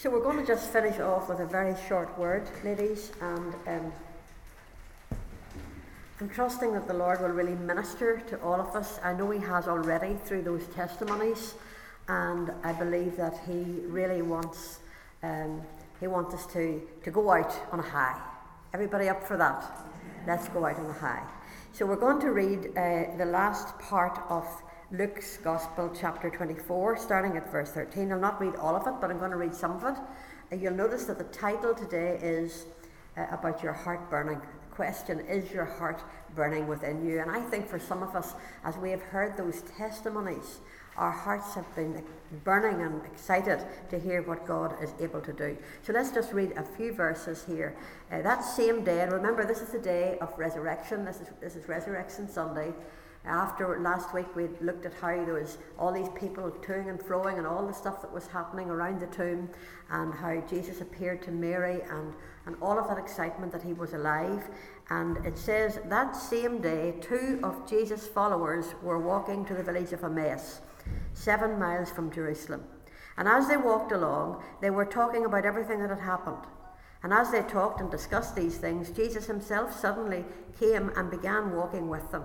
So we're going to just finish off with a very short word, ladies, and um, I'm trusting that the Lord will really minister to all of us. I know He has already through those testimonies, and I believe that He really wants um, He wants us to to go out on a high. Everybody up for that? Let's go out on a high. So we're going to read uh, the last part of Luke's Gospel, chapter 24, starting at verse 13. I'll not read all of it, but I'm going to read some of it. Uh, you'll notice that the title today is uh, about your heart burning. The question is your heart burning within you? And I think for some of us, as we have heard those testimonies, our hearts have been burning and excited to hear what God is able to do. So let's just read a few verses here. Uh, that same day, and remember, this is the day of resurrection, this is, this is Resurrection Sunday. After last week, we looked at how there was all these people toing and froing and all the stuff that was happening around the tomb, and how Jesus appeared to Mary, and, and all of that excitement that he was alive. And it says that same day, two of Jesus' followers were walking to the village of Emmaus, seven miles from Jerusalem. And as they walked along, they were talking about everything that had happened. And as they talked and discussed these things, Jesus himself suddenly came and began walking with them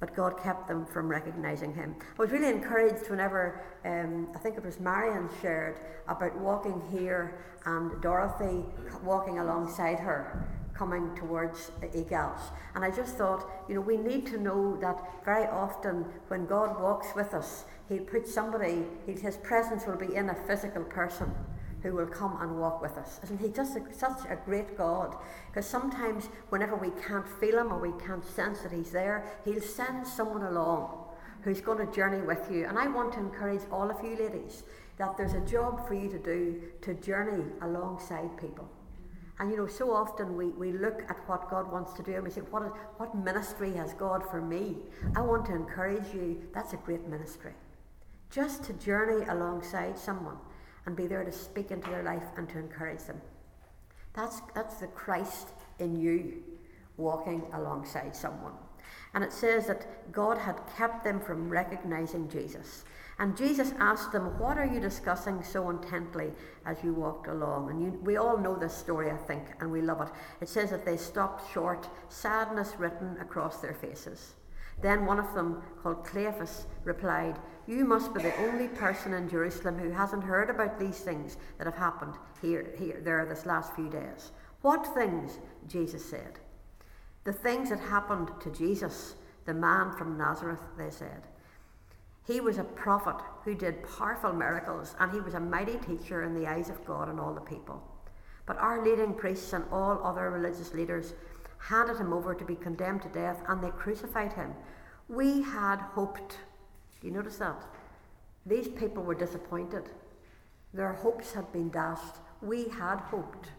but God kept them from recognizing him. I was really encouraged whenever um, I think it was Marion shared about walking here and Dorothy walking alongside her coming towards Eagles. And I just thought, you know, we need to know that very often when God walks with us, He'll put somebody, His presence will be in a physical person who will come and walk with us. Isn't he just a, such a great God? Because sometimes, whenever we can't feel him or we can't sense that he's there, he'll send someone along who's going to journey with you. And I want to encourage all of you ladies that there's a job for you to do to journey alongside people. And you know, so often we, we look at what God wants to do and we say, what, is, what ministry has God for me? I want to encourage you, that's a great ministry. Just to journey alongside someone and be there to speak into their life and to encourage them. That's, that's the Christ in you walking alongside someone. And it says that God had kept them from recognizing Jesus. And Jesus asked them, What are you discussing so intently as you walked along? And you, we all know this story, I think, and we love it. It says that they stopped short, sadness written across their faces. Then one of them, called Cleophas, replied, You must be the only person in Jerusalem who hasn't heard about these things that have happened here, here, there, this last few days. What things? Jesus said. The things that happened to Jesus, the man from Nazareth, they said. He was a prophet who did powerful miracles, and he was a mighty teacher in the eyes of God and all the people. But our leading priests and all other religious leaders handed him over to be condemned to death, and they crucified him. We had hoped. Do you notice that? These people were disappointed. Their hopes had been dashed. We had hoped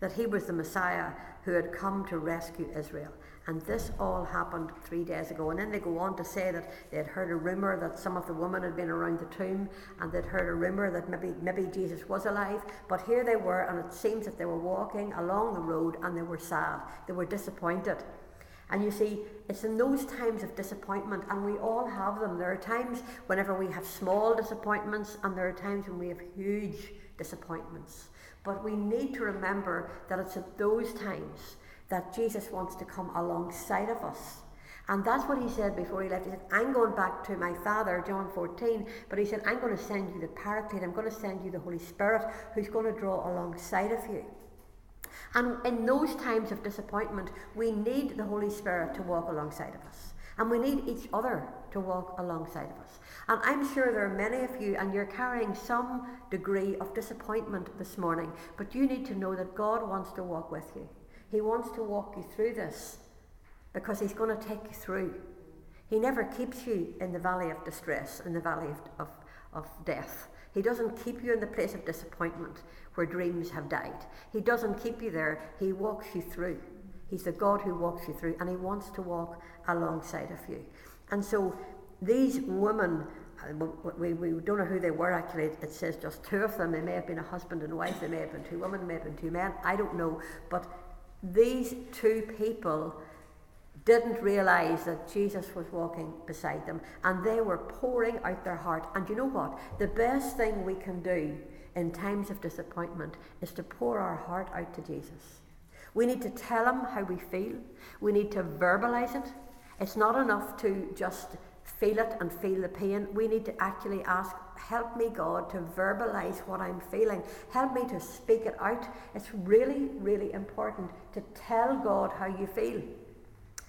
that he was the Messiah who had come to rescue Israel. And this all happened three days ago. And then they go on to say that they had heard a rumour that some of the women had been around the tomb and they'd heard a rumour that maybe, maybe Jesus was alive. But here they were, and it seems that they were walking along the road and they were sad. They were disappointed. And you see, it's in those times of disappointment, and we all have them. There are times whenever we have small disappointments, and there are times when we have huge disappointments. But we need to remember that it's at those times that Jesus wants to come alongside of us. And that's what he said before he left. He said, I'm going back to my Father, John 14, but he said, I'm going to send you the Paraclete, I'm going to send you the Holy Spirit who's going to draw alongside of you. And in those times of disappointment, we need the Holy Spirit to walk alongside of us. And we need each other to walk alongside of us. And I'm sure there are many of you, and you're carrying some degree of disappointment this morning, but you need to know that God wants to walk with you. He wants to walk you through this because He's going to take you through. He never keeps you in the valley of distress, in the valley of, of, of death. He doesn't keep you in the place of disappointment where dreams have died. He doesn't keep you there, He walks you through. He's the God who walks you through, and He wants to walk alongside of you. And so these women, uh, we, we don't know who they were actually, it says just two of them. They may have been a husband and wife, they may have been two women, they may have been two men, I don't know. But these two people didn't realize that Jesus was walking beside them and they were pouring out their heart. And you know what? The best thing we can do in times of disappointment is to pour our heart out to Jesus. We need to tell him how we feel. We need to verbalize it. It's not enough to just feel it and feel the pain. We need to actually ask, Help me, God, to verbalize what I'm feeling. Help me to speak it out. It's really, really important to tell God how you feel.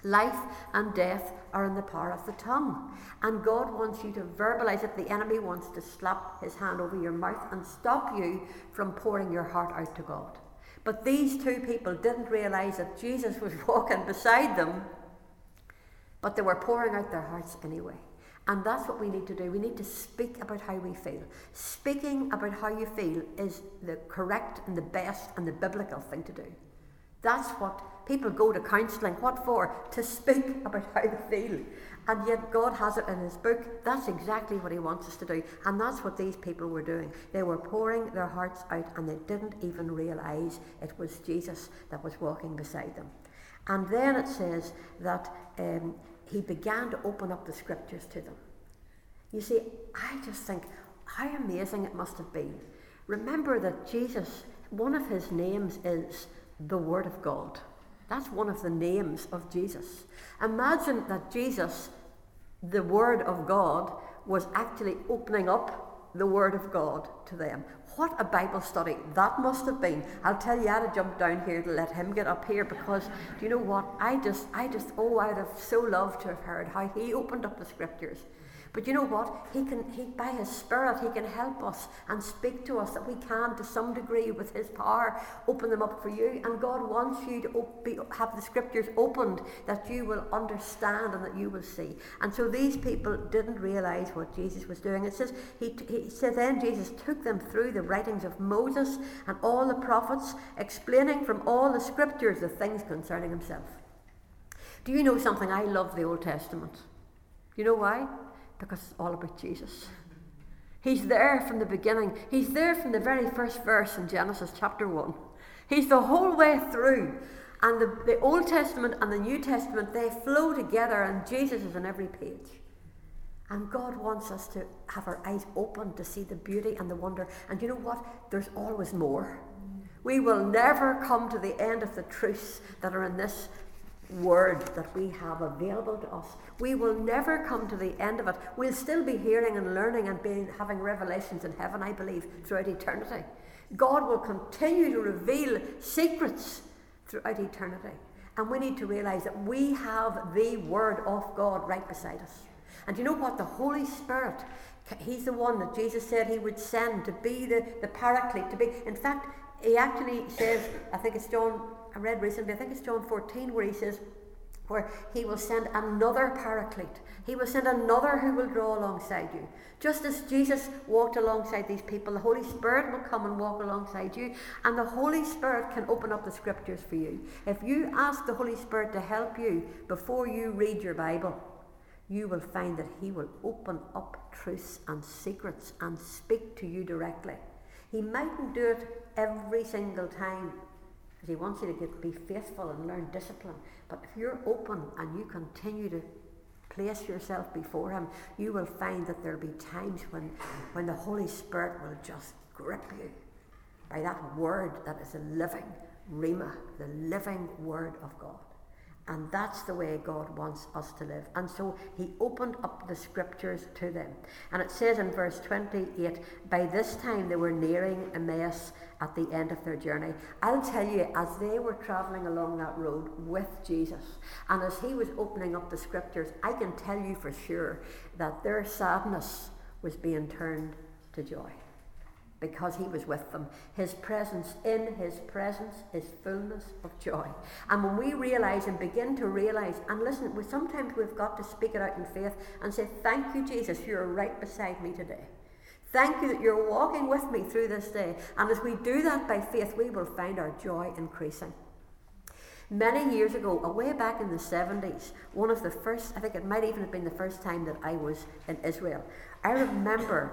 Life and death are in the power of the tongue. And God wants you to verbalize it. The enemy wants to slap his hand over your mouth and stop you from pouring your heart out to God. But these two people didn't realize that Jesus was walking beside them, but they were pouring out their hearts anyway. And that's what we need to do. We need to speak about how we feel. Speaking about how you feel is the correct and the best and the biblical thing to do. That's what people go to counselling. What for? To speak about how they feel. And yet God has it in His book. That's exactly what He wants us to do. And that's what these people were doing. They were pouring their hearts out and they didn't even realise it was Jesus that was walking beside them. And then it says that um, He began to open up the scriptures to them. You see, I just think how amazing it must have been. Remember that Jesus, one of His names is the Word of God. That's one of the names of Jesus. Imagine that Jesus, the Word of God, was actually opening up the Word of God to them. What a Bible study that must have been. I'll tell you, I had to jump down here to let him get up here because do you know what? I just, I just, oh, I'd have so loved to have heard how he opened up the scriptures but you know what? He can, he, by His Spirit, He can help us and speak to us that we can, to some degree, with His power, open them up for you. And God wants you to op- be, have the Scriptures opened that you will understand and that you will see. And so these people didn't realize what Jesus was doing. It says He, he says then Jesus took them through the writings of Moses and all the prophets, explaining from all the Scriptures the things concerning Himself. Do you know something? I love the Old Testament. Do you know why? Because it's all about Jesus. He's there from the beginning. He's there from the very first verse in Genesis chapter 1. He's the whole way through. And the, the Old Testament and the New Testament, they flow together, and Jesus is on every page. And God wants us to have our eyes open to see the beauty and the wonder. And you know what? There's always more. We will never come to the end of the truths that are in this word that we have available to us. We will never come to the end of it. We'll still be hearing and learning and being, having revelations in heaven, I believe, throughout eternity. God will continue to reveal secrets throughout eternity. And we need to realize that we have the Word of God right beside us. And you know what? The Holy Spirit, He's the one that Jesus said He would send to be the, the paraclete, to be. In fact, He actually says, I think it's John I read recently, I think it's John 14, where he says, where he will send another paraclete. He will send another who will draw alongside you. Just as Jesus walked alongside these people, the Holy Spirit will come and walk alongside you, and the Holy Spirit can open up the scriptures for you. If you ask the Holy Spirit to help you before you read your Bible, you will find that He will open up truths and secrets and speak to you directly. He mightn't do it every single time because He wants you to get, be faithful and learn discipline. But if you're open and you continue to place yourself before Him, you will find that there'll be times when, when the Holy Spirit will just grip you by that word that is a living Rhema, the living word of God. And that's the way God wants us to live. And so he opened up the scriptures to them. And it says in verse 28 by this time they were nearing Emmaus at the end of their journey. I'll tell you, as they were traveling along that road with Jesus, and as he was opening up the scriptures, I can tell you for sure that their sadness was being turned to joy because he was with them. His presence, in his presence, is fullness of joy. And when we realize and begin to realize, and listen, we, sometimes we've got to speak it out in faith and say, Thank you, Jesus, you're right beside me today. Thank you that you're walking with me through this day. And as we do that by faith, we will find our joy increasing. Many years ago, away back in the 70s, one of the first, I think it might even have been the first time that I was in Israel, I remember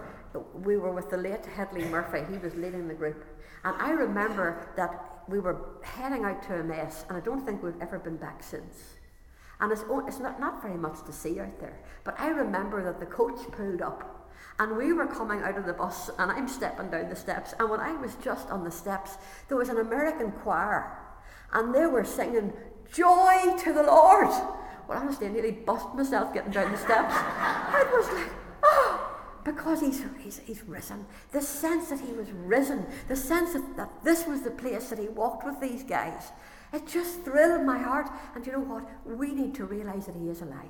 we were with the late Headley Murphy, he was leading the group. And I remember that we were heading out to Emmaus, and I don't think we've ever been back since. And it's, it's not, not very much to see out there. But I remember that the coach pulled up And we were coming out of the bus, and I'm stepping down the steps. And when I was just on the steps, there was an American choir, and they were singing Joy to the Lord. Well, honestly, I nearly bust myself getting down the steps. I was like, because he's, he's, he's risen. The sense that he was risen, the sense that, that this was the place that he walked with these guys, it just thrilled my heart. And you know what? We need to realize that he is alive.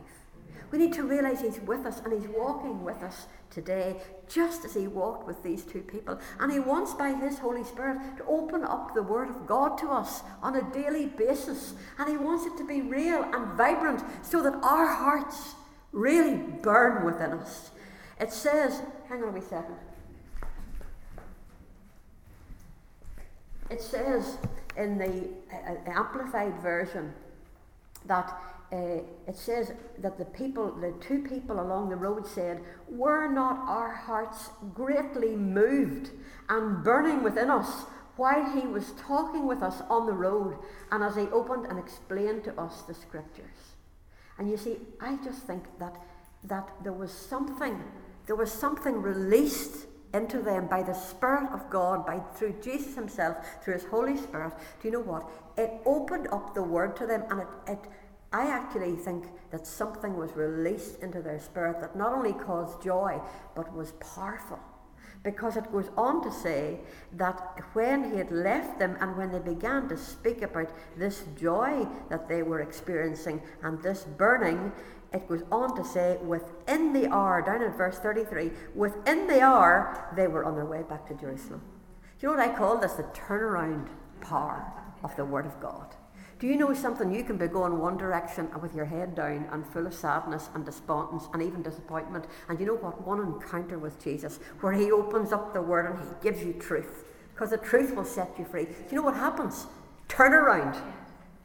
We need to realize He's with us and He's walking with us today, just as He walked with these two people. And He wants, by His Holy Spirit, to open up the Word of God to us on a daily basis. And He wants it to be real and vibrant so that our hearts really burn within us. It says, hang on a wee second. It says in the uh, Amplified Version that uh, it says that the people, the two people along the road said, Were not our hearts greatly moved and burning within us while he was talking with us on the road and as he opened and explained to us the scriptures? And you see, I just think that, that there was something, there was something released into them by the Spirit of God, by through Jesus Himself, through His Holy Spirit. Do you know what? It opened up the Word to them and it, it I actually think that something was released into their spirit that not only caused joy, but was powerful. Because it goes on to say that when he had left them and when they began to speak about this joy that they were experiencing and this burning, it goes on to say, within the hour, down in verse 33, within the hour, they were on their way back to Jerusalem. Do you know what I call this? The turnaround power of the Word of God. Do you know something? You can be going one direction and with your head down and full of sadness and despondence and even disappointment. And you know what? One encounter with Jesus where He opens up the Word and He gives you truth. Because the truth will set you free. Do you know what happens? Turn around.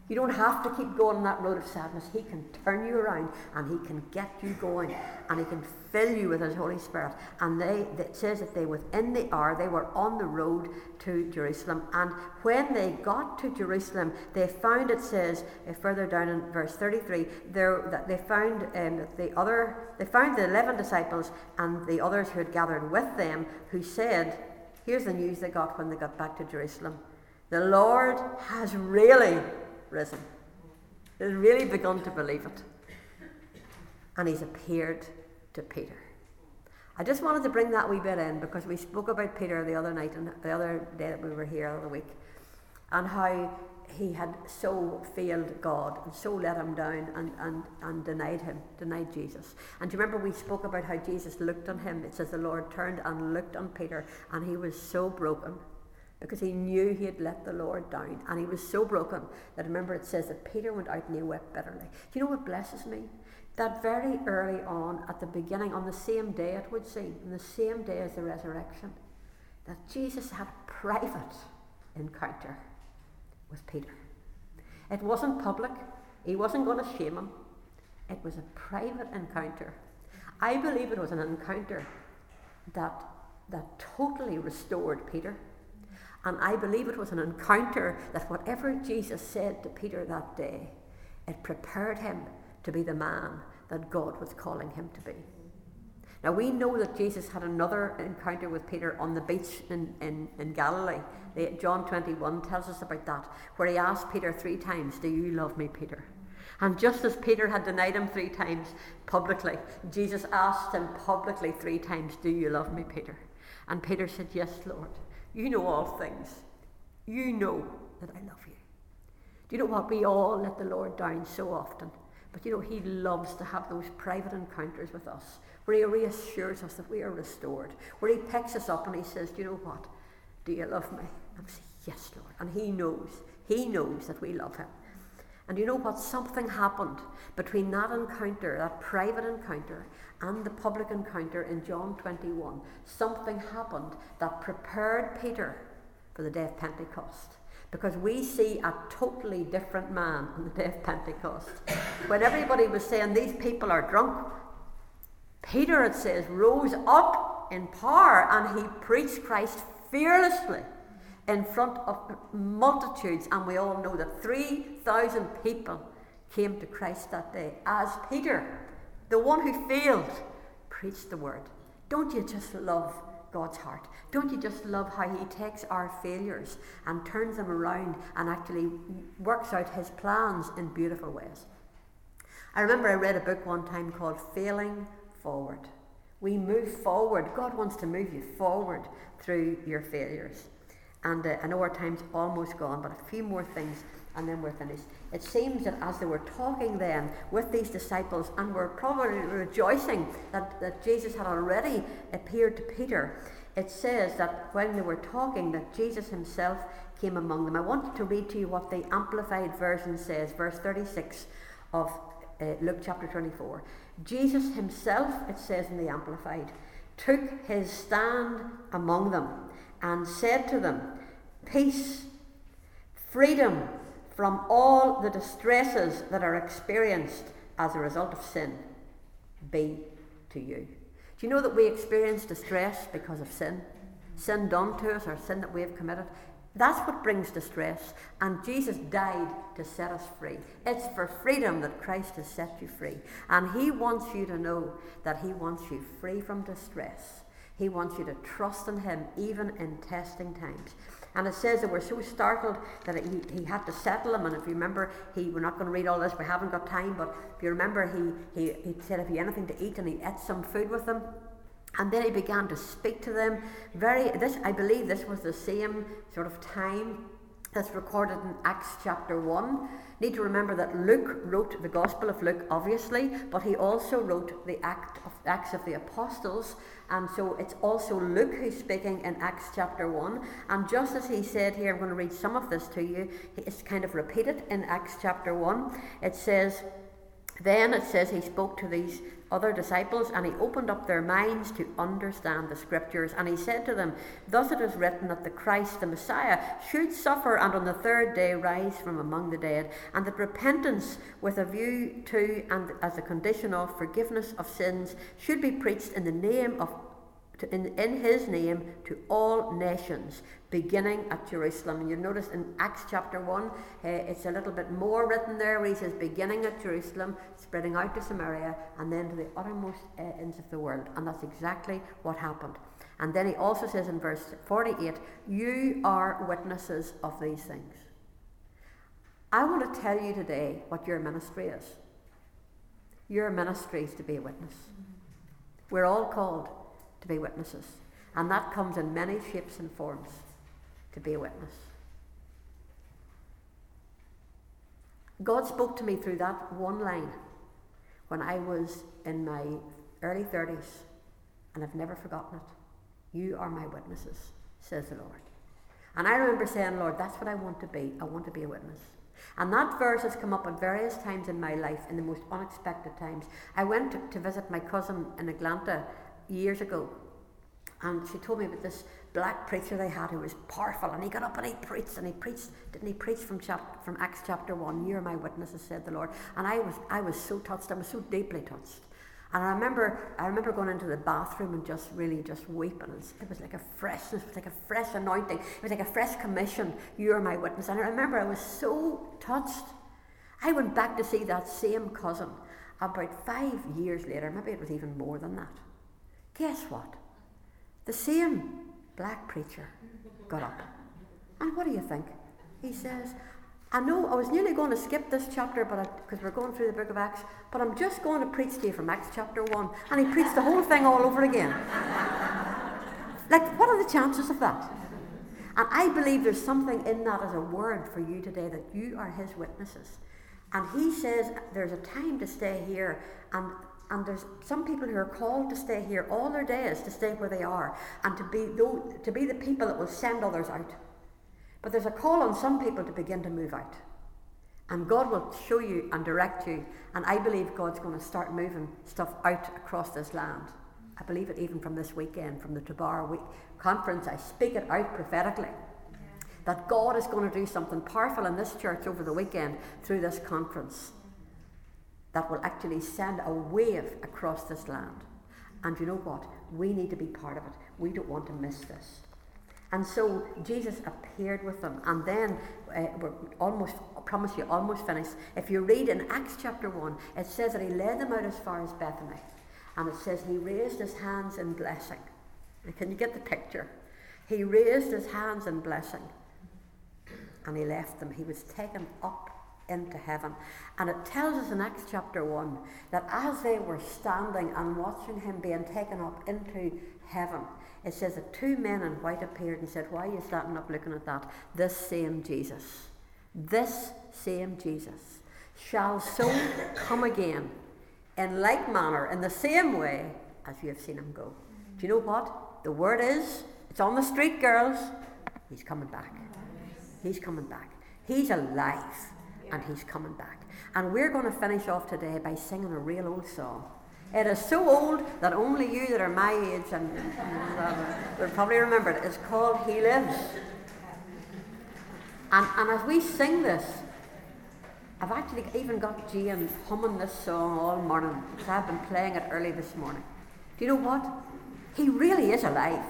You don't have to keep going on that road of sadness. He can turn you around and He can get you going and He can fill you with His Holy Spirit. And they, it says that they, within the hour, they were on the road to Jerusalem. And when they got to Jerusalem, they found, it says uh, further down in verse 33, there, that they found um, the other, they found the 11 disciples and the others who had gathered with them who said, Here's the news they got when they got back to Jerusalem. The Lord has really risen. He's really begun to believe it. And he's appeared to Peter. I just wanted to bring that wee bit in because we spoke about Peter the other night and the other day that we were here the week and how he had so failed God and so let him down and, and, and denied him, denied Jesus. And do you remember we spoke about how Jesus looked on him? It says the Lord turned and looked on Peter and he was so broken because he knew he had let the Lord down. And he was so broken that remember it says that Peter went out and he wept bitterly. Do you know what blesses me? That very early on, at the beginning, on the same day it would seem, on the same day as the resurrection, that Jesus had a private encounter with Peter. It wasn't public, he wasn't going to shame him. It was a private encounter. I believe it was an encounter that, that totally restored Peter. And I believe it was an encounter that whatever Jesus said to Peter that day, it prepared him to be the man that God was calling him to be. Now we know that Jesus had another encounter with Peter on the beach in, in, in Galilee. John 21 tells us about that, where he asked Peter three times, Do you love me, Peter? And just as Peter had denied him three times publicly, Jesus asked him publicly three times, Do you love me, Peter? And Peter said, Yes, Lord. You know all things. You know that I love you. Do you know what? We all let the Lord down so often. But you know, He loves to have those private encounters with us where He reassures us that we are restored, where He picks us up and He says, Do you know what? Do you love me? And we say, Yes, Lord. And He knows. He knows that we love Him. And you know what? Something happened between that encounter, that private encounter, and the public encounter in John 21. Something happened that prepared Peter for the day of Pentecost. Because we see a totally different man on the day of Pentecost. when everybody was saying these people are drunk, Peter, it says, rose up in power and he preached Christ fearlessly in front of multitudes. And we all know that 3,000 people came to Christ that day as Peter the one who failed, preached the word. Don't you just love God's heart? Don't you just love how He takes our failures and turns them around and actually works out His plans in beautiful ways? I remember I read a book one time called Failing Forward. We move forward. God wants to move you forward through your failures. And uh, I know our time's almost gone, but a few more things and then we're finished. It seems that as they were talking then with these disciples and were probably rejoicing that, that Jesus had already appeared to Peter, it says that when they were talking, that Jesus himself came among them. I wanted to read to you what the Amplified Version says, verse 36 of uh, Luke chapter 24. Jesus himself, it says in the Amplified, took his stand among them and said to them, Peace, freedom from all the distresses that are experienced as a result of sin be to you. Do you know that we experience distress because of sin? Sin done to us or sin that we have committed. That's what brings distress. And Jesus died to set us free. It's for freedom that Christ has set you free. And He wants you to know that He wants you free from distress. He wants you to trust in Him even in testing times. And it says that we're so startled that he, he had to settle them. And if you remember, he we're not going to read all this, we haven't got time, but if you remember, he, he, he said if you anything to eat and he ate some food with them. And then he began to speak to them. Very this I believe this was the same sort of time that's recorded in Acts chapter 1. Need to remember that Luke wrote the Gospel of Luke, obviously, but he also wrote the Act of, Acts of the Apostles. And so it's also Luke who's speaking in Acts chapter 1. And just as he said here, I'm going to read some of this to you, it's kind of repeated in Acts chapter 1. It says, then it says he spoke to these other disciples and he opened up their minds to understand the scriptures. And he said to them, Thus it is written that the Christ, the Messiah, should suffer and on the third day rise from among the dead, and that repentance with a view to and as a condition of forgiveness of sins should be preached in the name of to, in, in his name to all nations, beginning at Jerusalem. And you notice in Acts chapter 1, uh, it's a little bit more written there where he says, beginning at Jerusalem, spreading out to Samaria, and then to the uttermost uh, ends of the world. And that's exactly what happened. And then he also says in verse 48, You are witnesses of these things. I want to tell you today what your ministry is. Your ministry is to be a witness. We're all called to be witnesses. And that comes in many shapes and forms to be a witness. God spoke to me through that one line when I was in my early 30s, and I've never forgotten it. You are my witnesses, says the Lord. And I remember saying, Lord, that's what I want to be. I want to be a witness. And that verse has come up at various times in my life, in the most unexpected times. I went to, to visit my cousin in Atlanta years ago. And she told me about this black preacher they had who was powerful, and he got up and he preached, and he preached, didn't he preach from chap- from Acts chapter one? You're my witnesses, said the Lord. And I was I was so touched, I was so deeply touched. And I remember I remember going into the bathroom and just really just weeping. It was like a freshness, it was like a fresh anointing, it was like a fresh commission. You're my witness. And I remember I was so touched. I went back to see that same cousin about five years later, maybe it was even more than that. Guess what? The same black preacher got up. And what do you think? He says, I know I was nearly going to skip this chapter, but because we're going through the book of Acts, but I'm just going to preach to you from Acts chapter one, and he preached the whole thing all over again. like, what are the chances of that? And I believe there's something in that as a word for you today that you are his witnesses. And he says there's a time to stay here, and and there's some people who are called to stay here all their days, to stay where they are, and to be, to be the people that will send others out. But there's a call on some people to begin to move out. And God will show you and direct you. And I believe God's going to start moving stuff out across this land. I believe it even from this weekend, from the Tabar week conference. I speak it out prophetically. That God is going to do something powerful in this church over the weekend through this conference that will actually send a wave across this land. And you know what? We need to be part of it. We don't want to miss this. And so Jesus appeared with them, and then uh, we're almost, I promise you, almost finished. If you read in Acts chapter 1, it says that he led them out as far as Bethany. And it says he raised his hands in blessing. Can you get the picture? He raised his hands in blessing and he left them. He was taken up into heaven. And it tells us in Acts chapter 1 that as they were standing and watching him being taken up into heaven, it says that two men in white appeared and said, Why are you standing up looking at that? This same Jesus, this same Jesus shall so come again in like manner, in the same way as you have seen him go. Do you know what? The word is, it's on the street, girls. He's coming back. He's coming back. He's alive and he's coming back. And we're going to finish off today by singing a real old song. It is so old that only you that are my age and, and uh, will probably remember it. It's called He Lives. And, and as we sing this, I've actually even got Jane humming this song all morning because I've been playing it early this morning. Do you know what? He really is alive.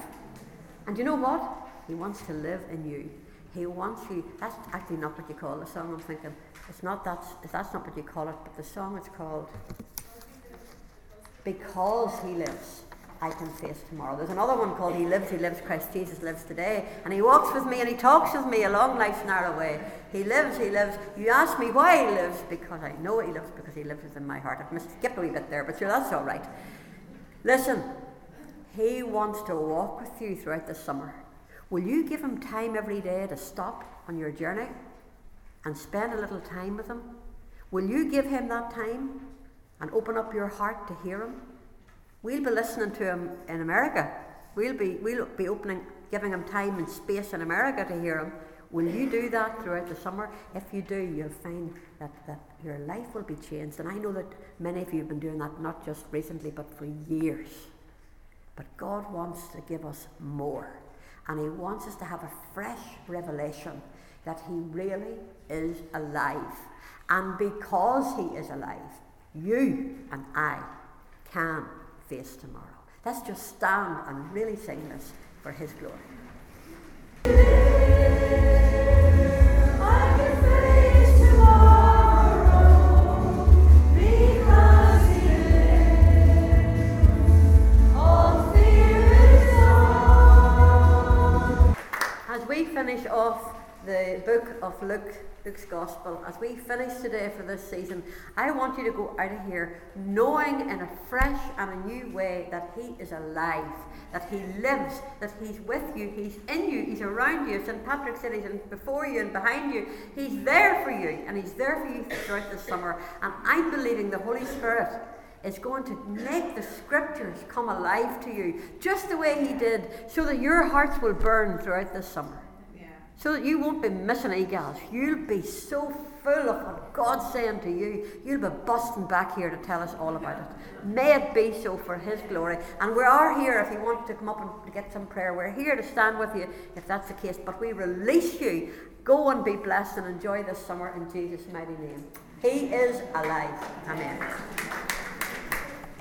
And do you know what? He wants to live in you. He wants you. That's actually not what you call the song. I'm thinking it's not that. That's not what you call it. But the song is called "Because He Lives." I can face tomorrow. There's another one called He Lives, He Lives, Christ Jesus lives today. And He walks with me and He talks with me along life's narrow way. He lives, He lives. You ask me why He lives, because I know He lives, because He lives within my heart. I've skipped a wee bit there, but sure, that's all right. Listen, He wants to walk with you throughout the summer. Will you give Him time every day to stop on your journey and spend a little time with Him? Will you give Him that time and open up your heart to hear Him? We'll be listening to Him in America. We'll be, we'll be opening, giving Him time and space in America to hear Him. Will you do that throughout the summer? If you do, you'll find that, that your life will be changed. And I know that many of you have been doing that not just recently, but for years. But God wants to give us more. And He wants us to have a fresh revelation that He really is alive. And because He is alive, you and I can face tomorrow. Let's just stand and really sing this for His glory. As we finish off the book of Luke, Luke's Gospel, as we finish today for this season, I want you to go out of here knowing in a fresh and a new way that He is alive, that He lives, that He's with you, He's in you, He's around you. St. Patrick said He's before you and behind you. He's there for you, and He's there for you throughout the summer. And I'm believing the Holy Spirit is going to make the scriptures come alive to you just the way He did, so that your hearts will burn throughout the summer. So that you won't be missing egals. You'll be so full of what God's saying to you, you'll be busting back here to tell us all about it. May it be so for His glory. And we are here if you want to come up and get some prayer. We're here to stand with you if that's the case. But we release you. Go and be blessed and enjoy this summer in Jesus' mighty name. He is alive. Amen.